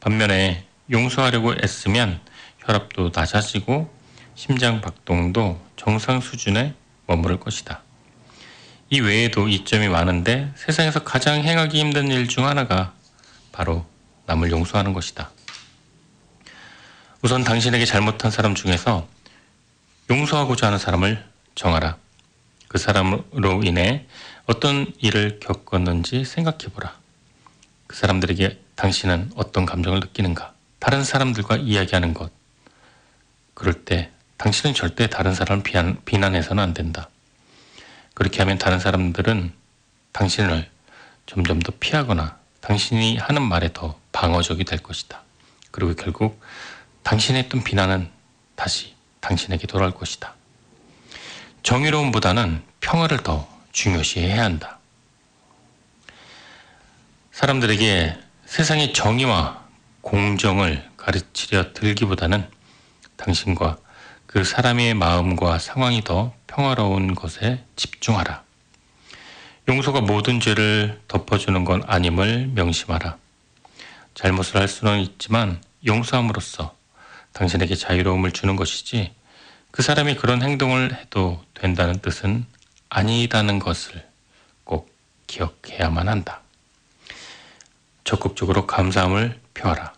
반면에 용서하려고 애쓰면 혈압도 낮아지고 심장 박동도 정상 수준에 머무를 것이다. 이 외에도 이점이 많은데 세상에서 가장 행하기 힘든 일 중 하나가 바로 남을 용서하는 것이다. 우선 당신에게 잘못한 사람 중에서 용서하고자 하는 사람을 정하라. 그 사람으로 인해 어떤 일을 겪었는지 생각해 보라. 그 사람들에게 당신은 어떤 감정을 느끼는가? 다른 사람들과 이야기하는 것. 그럴 때 당신은 절대 다른 사람을 비난, 비난해서는 안 된다. 그렇게 하면 다른 사람들은 당신을 점점 더 피하거나 당신이 하는 말에 더 방어적이 될 것이다. 그리고 결국 당신의 했던 비난은 다시 당신에게 돌아올 것이다. 정의로움보다는 평화를 더 중요시해야 한다. 사람들에게 세상의 정의와 공정을 가르치려 들기보다는 당신과 그 사람의 마음과 상황이 더 평화로운 것에 집중하라. 용서가 모든 죄를 덮어주는 건 아님을 명심하라. 잘못을 할 수는 있지만 용서함으로써 당신에게 자유로움을 주는 것이지 그 사람이 그런 행동을 해도 된다는 뜻은 아니다는 것을 꼭 기억해야만 한다. 적극적으로 감사함을 표하라.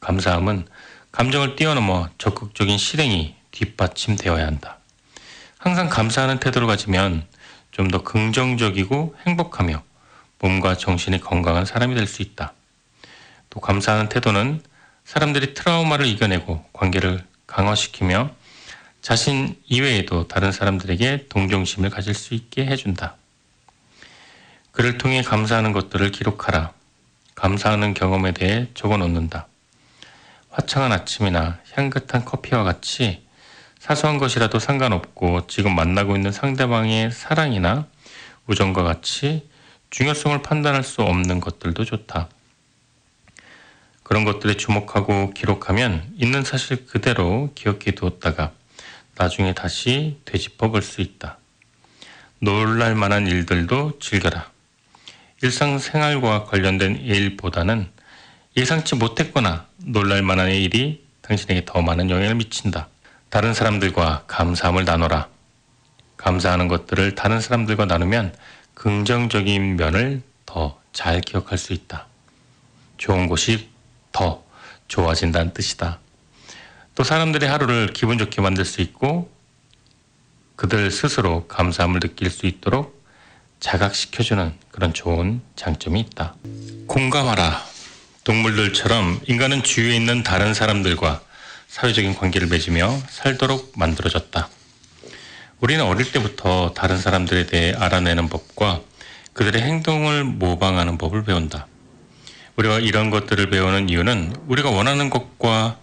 감사함은 감정을 뛰어넘어 적극적인 실행이 뒷받침되어야 한다. 항상 감사하는 태도를 가지면 좀 더 긍정적이고 행복하며 몸과 정신이 건강한 사람이 될 수 있다. 또 감사하는 태도는 사람들이 트라우마를 이겨내고 관계를 강화시키며 자신 이외에도 다른 사람들에게 동정심을 가질 수 있게 해준다. 그를 통해 감사하는 것들을 기록하라. 감사하는 경험에 대해 적어 놓는다. 화창한 아침이나 향긋한 커피와 같이 사소한 것이라도 상관없고 지금 만나고 있는 상대방의 사랑이나 우정과 같이 중요성을 판단할 수 없는 것들도 좋다. 그런 것들에 주목하고 기록하면 있는 사실 그대로 기억해 두었다가 나중에 다시 되짚어 볼 수 있다. 놀랄 만한 일들도 즐겨라. 일상생활과 관련된 일보다는 예상치 못했거나 놀랄 만한 일이 당신에게 더 많은 영향을 미친다. 다른 사람들과 감사함을 나눠라. 감사하는 것들을 다른 사람들과 나누면 긍정적인 면을 더 잘 기억할 수 있다. 좋은 곳이 더 좋아진다는 뜻이다. 또 사람들의 하루를 기분 좋게 만들 수 있고 그들 스스로 감사함을 느낄 수 있도록 자각시켜주는 그런 좋은 장점이 있다. 공감하라. 동물들처럼 인간은 주위에 있는 다른 사람들과 사회적인 관계를 맺으며 살도록 만들어졌다. 우리는 어릴 때부터 다른 사람들에 대해 알아내는 법과 그들의 행동을 모방하는 법을 배운다. 우리가 이런 것들을 배우는 이유는 우리가 원하는 것과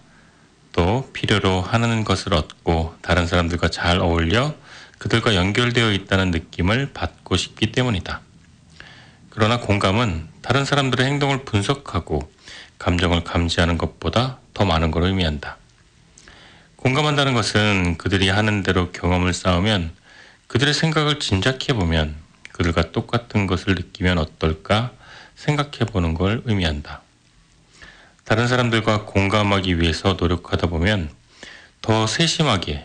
또 필요로 하는 것을 얻고 다른 사람들과 잘 어울려 그들과 연결되어 있다는 느낌을 받고 싶기 때문이다. 그러나 공감은 다른 사람들의 행동을 분석하고 감정을 감지하는 것보다 더 많은 걸 의미한다. 공감한다는 것은 그들이 하는 대로 경험을 쌓으면 그들의 생각을 짐작해 보면 그들과 똑같은 것을 느끼면 어떨까 생각해 보는 걸 의미한다. 다른 사람들과 공감하기 위해서 노력하다 보면 더 세심하게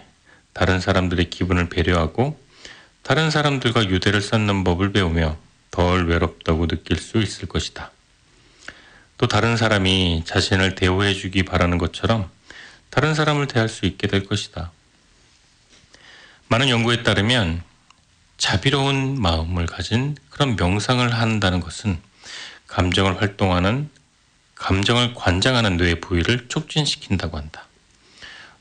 다른 사람들의 기분을 배려하고 다른 사람들과 유대를 쌓는 법을 배우며 덜 외롭다고 느낄 수 있을 것이다. 또 다른 사람이 자신을 대우해 주기 바라는 것처럼 다른 사람을 대할 수 있게 될 것이다. 많은 연구에 따르면 자비로운 마음을 가진 그런 명상을 한다는 것은 감정을 활동하는 감정을 관장하는 뇌 부위를 촉진시킨다고 한다.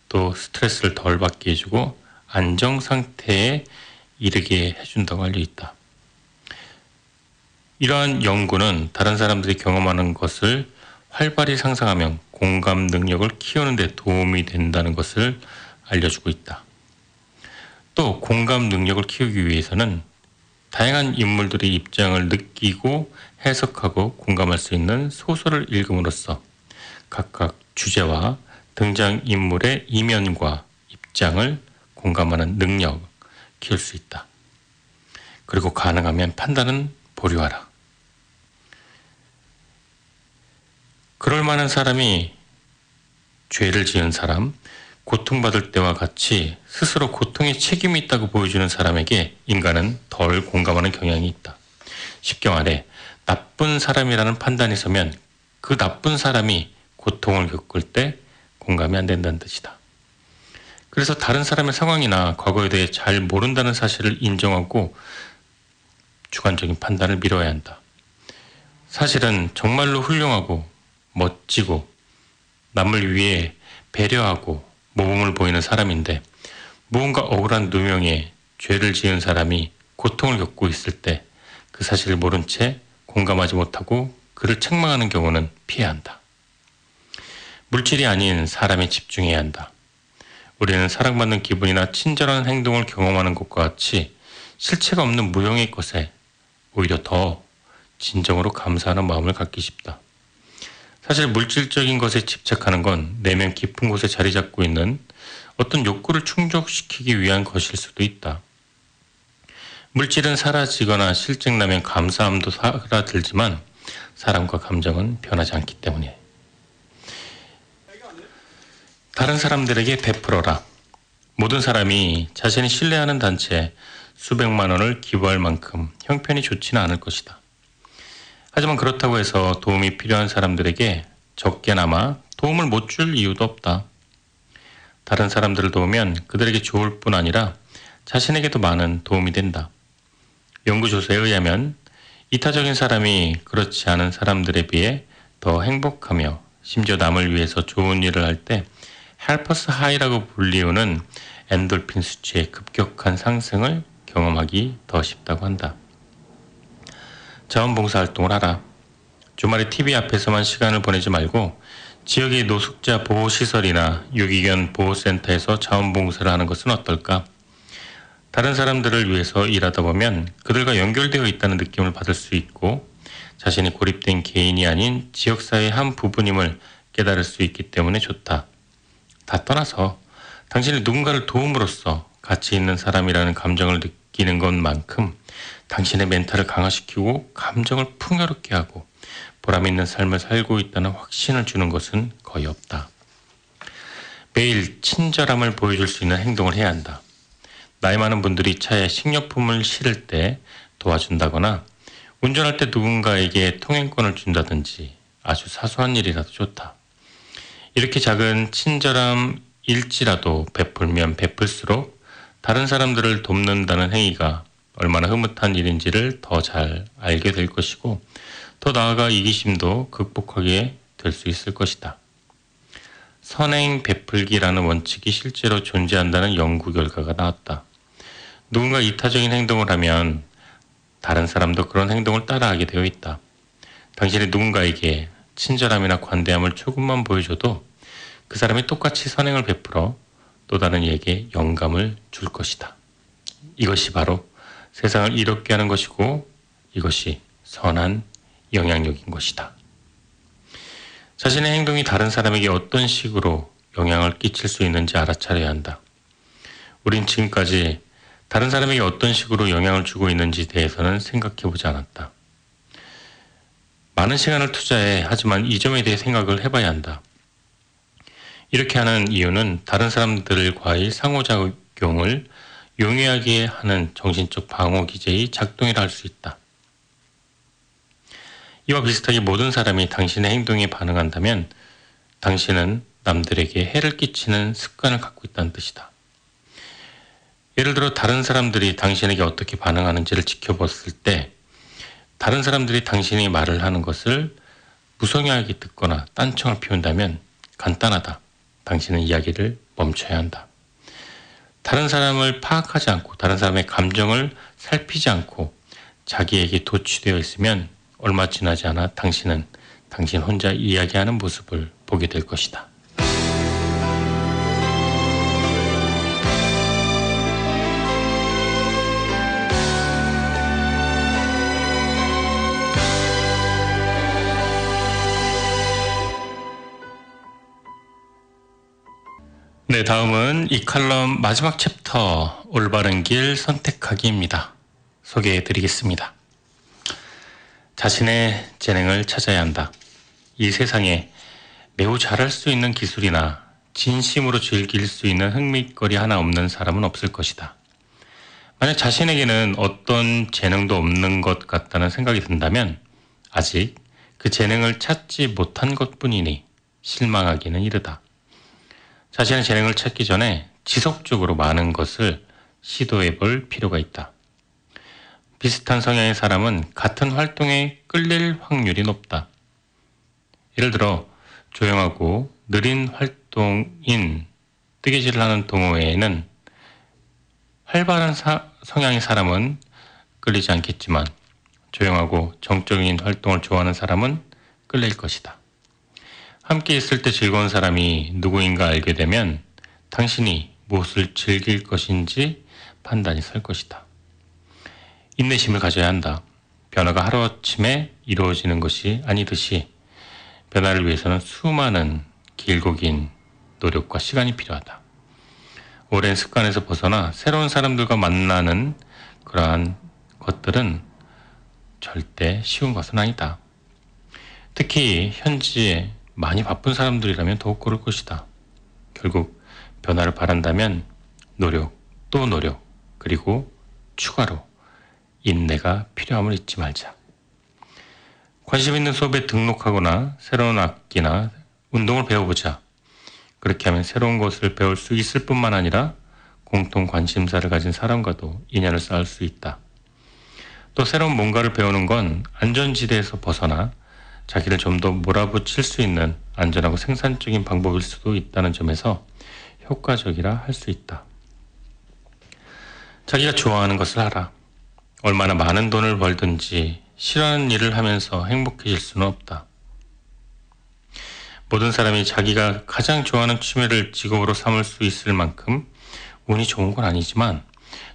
또 스트레스를 덜 받게 해주고 안정 상태에 이르게 해준다고 알려 있다. 이러한 연구는 다른 사람들이 경험하는 것을 활발히 상상하면 공감 능력을 키우는 데 도움이 된다는 것을 알려주고 있다. 또 공감 능력을 키우기 위해서는 다양한 인물들의 입장을 느끼고 해석하고 공감할 수 있는 소설을 읽음으로써 각각 주제와 등장인물의 이면과 입장을 공감하는 능력을 키울 수 있다. 그리고 가능하면 판단은 보류하라. 그럴 만한 사람이 죄를 지은 사람, 고통받을 때와 같이 스스로 고통에 책임이 있다고 보여주는 사람에게 인간은 덜 공감하는 경향이 있다. 쉽게 말해, 나쁜 사람이라는 판단이 서면 그 나쁜 사람이 고통을 겪을 때 공감이 안 된다는 뜻이다. 그래서 다른 사람의 상황이나 과거에 대해 잘 모른다는 사실을 인정하고 주관적인 판단을 미뤄야 한다. 사실은 정말로 훌륭하고 멋지고 남을 위해 배려하고 모범을 보이는 사람인데 무언가 억울한 누명에 죄를 지은 사람이 고통을 겪고 있을 때 그 사실을 모른 채 공감하지 못하고 그를 책망하는 경우는 피해야 한다. 물질이 아닌 사람에 집중해야 한다. 우리는 사랑받는 기분이나 친절한 행동을 경험하는 것과 같이 실체가 없는 무형의 것에 오히려 더 진정으로 감사하는 마음을 갖기 쉽다. 사실 물질적인 것에 집착하는 건 내면 깊은 곳에 자리 잡고 있는 어떤 욕구를 충족시키기 위한 것일 수도 있다. 물질은 사라지거나 실증나면 감사함도 사라들지만 사람과 감정은 변하지 않기 때문에 다른 사람들에게 베풀어라. 모든 사람이 자신이 신뢰하는 단체에 수백만 원을 기부할 만큼 형편이 좋지는 않을 것이다. 하지만 그렇다고 해서 도움이 필요한 사람들에게 적게나마 도움을 못 줄 이유도 없다. 다른 사람들을 도우면 그들에게 좋을 뿐 아니라 자신에게도 많은 도움이 된다. 연구조사에 의하면 이타적인 사람이 그렇지 않은 사람들에 비해 더 행복하며 심지어 남을 위해서 좋은 일을 할 때 헬퍼스 하이라고 불리우는 엔돌핀 수치의 급격한 상승을 경험하기 더 쉽다고 한다. 자원봉사 활동을 하라. 주말에 TV 앞에서만 시간을 보내지 말고 지역의 노숙자 보호시설이나 유기견 보호센터에서 자원봉사를 하는 것은 어떨까? 다른 사람들을 위해서 일하다 보면 그들과 연결되어 있다는 느낌을 받을 수 있고 자신이 고립된 개인이 아닌 지역사회의 한 부분임을 깨달을 수 있기 때문에 좋다. 다 떠나서 당신이 누군가를 도움으로써 가치 있는 사람이라는 감정을 느끼는 것만큼 당신의 멘탈을 강화시키고 감정을 풍요롭게 하고 보람 있는 삶을 살고 있다는 확신을 주는 것은 거의 없다. 매일 친절함을 보여줄 수 있는 행동을 해야 한다. 나이 많은 분들이 차에 식료품을 실을 때 도와준다거나 운전할 때 누군가에게 통행권을 준다든지 아주 사소한 일이라도 좋다. 이렇게 작은 친절함 일지라도 베풀면 베풀수록 다른 사람들을 돕는다는 행위가 얼마나 흐뭇한 일인지를 더 잘 알게 될 것이고 더 나아가 이기심도 극복하게 될 수 있을 것이다. 선행 베풀기라는 원칙이 실제로 존재한다는 연구 결과가 나왔다. 누군가 이타적인 행동을 하면 다른 사람도 그런 행동을 따라하게 되어 있다. 당신이 누군가에게 친절함이나 관대함을 조금만 보여줘도 그 사람이 똑같이 선행을 베풀어 또 다른 이에게 영감을 줄 것이다. 이것이 바로 세상을 이롭게 하는 것이고 이것이 선한 영향력인 것이다. 자신의 행동이 다른 사람에게 어떤 식으로 영향을 끼칠 수 있는지 알아차려야 한다. 우린 지금까지 다른 사람에게 어떤 식으로 영향을 주고 있는지 대해서는 생각해 보지 않았다. 많은 시간을 투자해 하지만 이 점에 대해 생각을 해봐야 한다. 이렇게 하는 이유는 다른 사람들과의 상호작용을 용이하게 하는 정신적 방어 기제의 작동이라 할 수 있다. 이와 비슷하게 모든 사람이 당신의 행동에 반응한다면 당신은 남들에게 해를 끼치는 습관을 갖고 있다는 뜻이다. 예를 들어 다른 사람들이 당신에게 어떻게 반응하는지를 지켜봤을 때 다른 사람들이 당신이 말을 하는 것을 무성의하게 듣거나 딴청을 피운다면 간단하다. 당신은 이야기를 멈춰야 한다. 다른 사람을 파악하지 않고 다른 사람의 감정을 살피지 않고 자기에게 도취되어 있으면 얼마 지나지 않아 당신은 당신 혼자 이야기하는 모습을 보게 될 것이다. 네, 다음은 이 칼럼 마지막 챕터 올바른 길 선택하기입니다. 소개해 드리겠습니다. 자신의 재능을 찾아야 한다. 이 세상에 매우 잘할 수 있는 기술이나 진심으로 즐길 수 있는 흥미거리 하나 없는 사람은 없을 것이다. 만약 자신에게는 어떤 재능도 없는 것 같다는 생각이 든다면 아직 그 재능을 찾지 못한 것 뿐이니 실망하기는 이르다. 자신의 재능을 찾기 전에 지속적으로 많은 것을 시도해 볼 필요가 있다. 비슷한 성향의 사람은 같은 활동에 끌릴 확률이 높다. 예를 들어 조용하고 느린 활동인 뜨개질을 하는 동호회에는 활발한 사, 성향의 사람은 끌리지 않겠지만 조용하고 정적인 활동을 좋아하는 사람은 끌릴 것이다. 함께 있을 때 즐거운 사람이 누구인가 알게 되면 당신이 무엇을 즐길 것인지 판단이 설 것이다. 인내심을 가져야 한다. 변화가 하루아침에 이루어지는 것이 아니듯이 변화를 위해서는 수많은 길고 긴 노력과 시간이 필요하다. 오랜 습관에서 벗어나 새로운 사람들과 만나는 그러한 것들은 절대 쉬운 것은 아니다. 특히 현지에 많이 바쁜 사람들이라면 더욱 그럴 것이다. 결국 변화를 바란다면 노력, 또 노력, 그리고 추가로 인내가 필요함을 잊지 말자. 관심 있는 수업에 등록하거나 새로운 악기나 운동을 배워보자. 그렇게 하면 새로운 것을 배울 수 있을 뿐만 아니라 공통 관심사를 가진 사람과도 인연을 쌓을 수 있다. 또 새로운 뭔가를 배우는 건 안전지대에서 벗어나 자기를 좀 더 몰아붙일 수 있는 안전하고 생산적인 방법일 수도 있다는 점에서 효과적이라 할 수 있다. 자기가 좋아하는 것을 하라. 얼마나 많은 돈을 벌든지 싫어하는 일을 하면서 행복해질 수는 없다. 모든 사람이 자기가 가장 좋아하는 취미를 직업으로 삼을 수 있을 만큼 운이 좋은 건 아니지만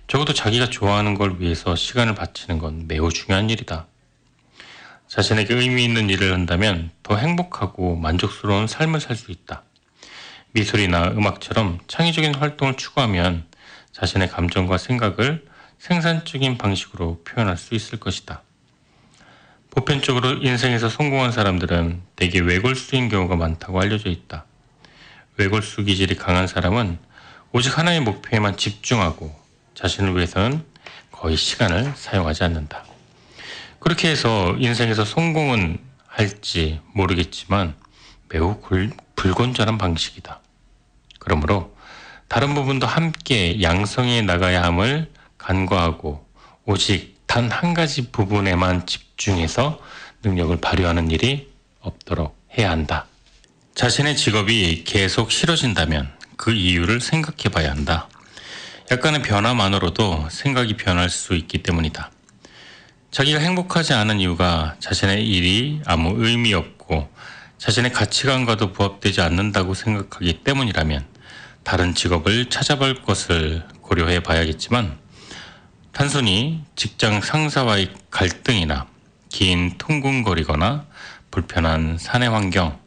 적어도 자기가 좋아하는 걸 위해서 시간을 바치는 건 매우 중요한 일이다. 자신에게 의미 있는 일을 한다면 더 행복하고 만족스러운 삶을 살 수 있다. 미술이나 음악처럼 창의적인 활동을 추구하면 자신의 감정과 생각을 생산적인 방식으로 표현할 수 있을 것이다. 보편적으로 인생에서 성공한 사람들은 대개 외골수인 경우가 많다고 알려져 있다. 외골수 기질이 강한 사람은 오직 하나의 목표에만 집중하고 자신을 위해서는 거의 시간을 사용하지 않는다. 그렇게 해서 인생에서 성공은 할지 모르겠지만 매우 불건전한 방식이다. 그러므로 다른 부분도 함께 양성해 나가야 함을 간과하고 오직 단 한 가지 부분에만 집중해서 능력을 발휘하는 일이 없도록 해야 한다. 자신의 직업이 계속 싫어진다면 그 이유를 생각해 봐야 한다. 약간의 변화만으로도 생각이 변할 수 있기 때문이다. 자기가 행복하지 않은 이유가 자신의 일이 아무 의미 없고 자신의 가치관과도 부합되지 않는다고 생각하기 때문이라면 다른 직업을 찾아볼 것을 고려해 봐야겠지만 단순히 직장 상사와의 갈등이나 긴 통근거리거나 불편한 사내 환경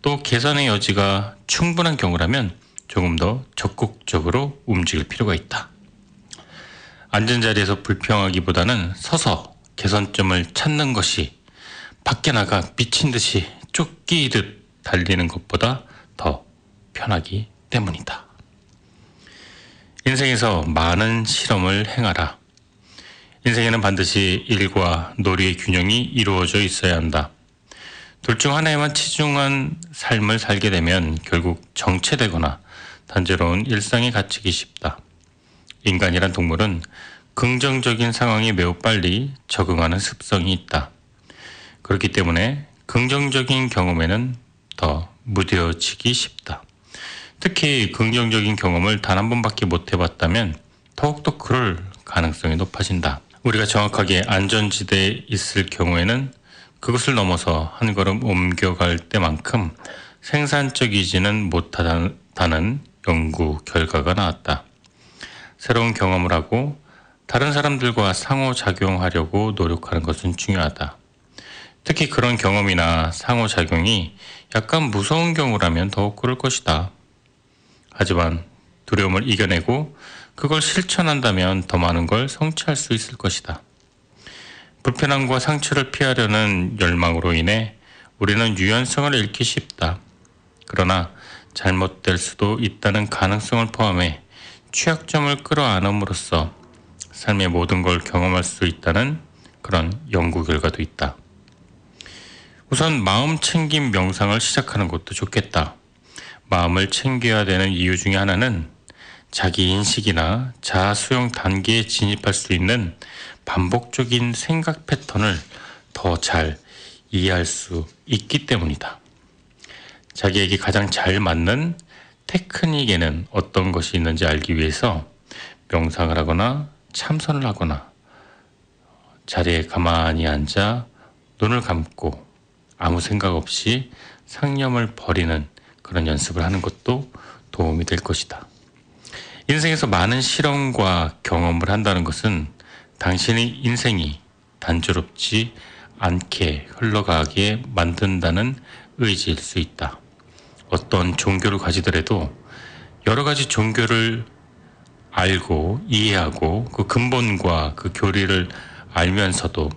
또 개선의 여지가 충분한 경우라면 조금 더 적극적으로 움직일 필요가 있다. 앉은 자리에서 불평하기보다는 서서 개선점을 찾는 것이 밖에 나가 미친 듯이 쫓기듯 달리는 것보다 더 편하기 때문이다. 인생에서 많은 실험을 행하라. 인생에는 반드시 일과 놀이의 균형이 이루어져 있어야 한다. 둘 중 하나에만 치중한 삶을 살게 되면 결국 정체되거나 단조로운 일상에 갇히기 쉽다. 인간이란 동물은 긍정적인 상황에 매우 빨리 적응하는 습성이 있다. 그렇기 때문에 긍정적인 경험에는 더 무뎌지기 쉽다. 특히 긍정적인 경험을 단 한 번밖에 못 해봤다면 더욱더 그럴 가능성이 높아진다. 우리가 정확하게 안전지대에 있을 경우에는 그것을 넘어서 한 걸음 옮겨갈 때만큼 생산적이지는 못하다는 연구 결과가 나왔다. 새로운 경험을 하고 다른 사람들과 상호작용하려고 노력하는 것은 중요하다. 특히 그런 경험이나 상호작용이 약간 무서운 경우라면 더욱 그럴 것이다. 하지만 두려움을 이겨내고 그걸 실천한다면 더 많은 걸 성취할 수 있을 것이다. 불편함과 상처를 피하려는 열망으로 인해 우리는 유연성을 잃기 쉽다. 그러나 잘못될 수도 있다는 가능성을 포함해 취약점을 끌어안음으로써 삶의 모든 걸 경험할 수 있다는 그런 연구 결과도 있다. 우선 마음 챙김 명상을 시작하는 것도 좋겠다. 마음을 챙겨야 되는 이유 중에 하나는 자기 인식이나 자아 수용 단계에 진입할 수 있는 반복적인 생각 패턴을 더 잘 이해할 수 있기 때문이다. 자기에게 가장 잘 맞는 테크닉에는 어떤 것이 있는지 알기 위해서 명상을 하거나 참선을 하거나 자리에 가만히 앉아 눈을 감고 아무 생각 없이 상념을 버리는 그런 연습을 하는 것도 도움이 될 것이다. 인생에서 많은 실험과 경험을 한다는 것은 당신의 인생이 단조롭지 않게 흘러가게 만든다는 의지일 수 있다. 어떤 종교를 가지더라도 여러 가지 종교를 알고 이해하고 그 근본과 그 교리를 알면서도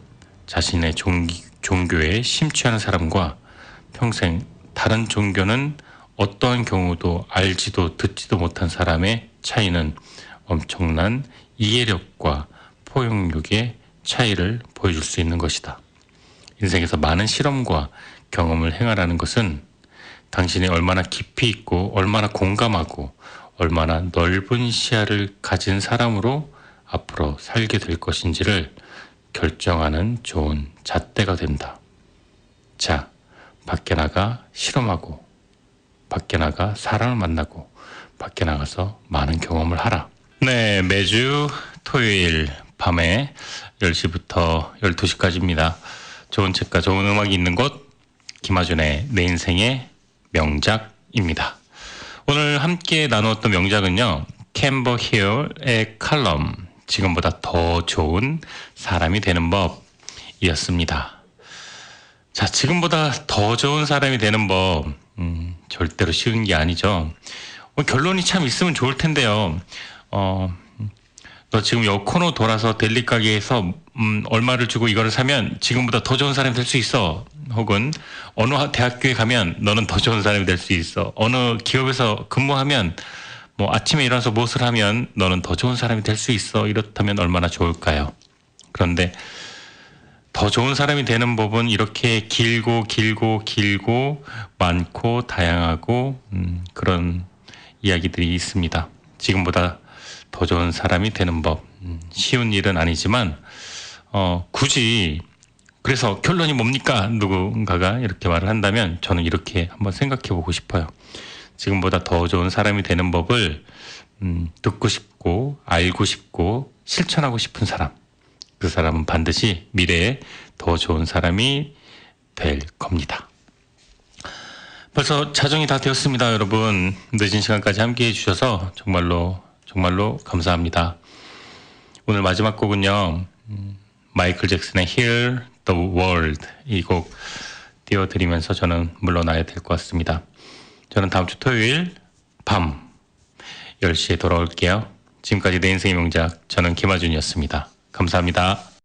자신의 종, 종교 에 심취하는 사람과 평생 다른 종교는 어떠한 경우도 알지도 듣지도 못한 사람의 차이는 엄청난 이해력과 포용력의 차이를 보여줄 수 있는 것이다. 인생에서 많은 실험과 경험을 행하라는 것은 당신이 얼마나 깊이 있고 얼마나 공감하고 얼마나 넓은 시야를 가진 사람으로 앞으로 살게 될 것인지를 결정하는 좋은 잣대가 된다. 자, 밖에 나가 실험하고, 밖에 나가 사람을 만나고, 밖에 나가서 많은 경험을 하라. 네, 매주 토요일 밤에 10시부터 12시까지입니다. 좋은 책과 좋은 음악이 있는 곳, 김하준의 내 인생의 명작입니다. 오늘 함께 나누었던 명작은요, 캠버 히어의 칼럼, 지금보다 더 좋은 사람이 되는 법이었습니다. 자, 지금보다 더 좋은 사람이 되는 법, 음, 절대로 쉬운 게 아니죠. 뭐 결론이 참 있으면 좋을 텐데요. 어, 너 지금 요 코너 돌아서 델리 가게에서 음, 얼마를 주고 이거를 사면 지금보다 더 좋은 사람이 될 수 있어. 혹은 어느 대학교에 가면 너는 더 좋은 사람이 될 수 있어. 어느 기업에서 근무하면 뭐 아침에 일어나서 무엇을 하면 너는 더 좋은 사람이 될 수 있어. 이렇다면 얼마나 좋을까요? 그런데 더 좋은 사람이 되는 법은 이렇게 길고 길고 길고 많고 다양하고 음, 그런 이야기들이 있습니다. 지금보다 더 좋은 사람이 되는 법 음, 쉬운 일은 아니지만 어, 굳이 그래서 결론이 뭡니까? 누군가가 이렇게 말을 한다면 저는 이렇게 한번 생각해 보고 싶어요. 지금보다 더 좋은 사람이 되는 법을 음, 듣고 싶고 알고 싶고 실천하고 싶은 사람. 그 사람은 반드시 미래에 더 좋은 사람이 될 겁니다. 벌써 자정이 다 되었습니다, 여러분. 늦은 시간까지 함께 해주셔서 정말로, 정말로 감사합니다. 오늘 마지막 곡은요, 음, 마이클 잭슨의 Hear the World 이 곡 띄워드리면서 저는 물러나야 될 것 같습니다. 저는 다음 주 토요일 밤 10시에 돌아올게요. 지금까지 내 인생의 명작, 저는 김아준이었습니다. 감사합니다.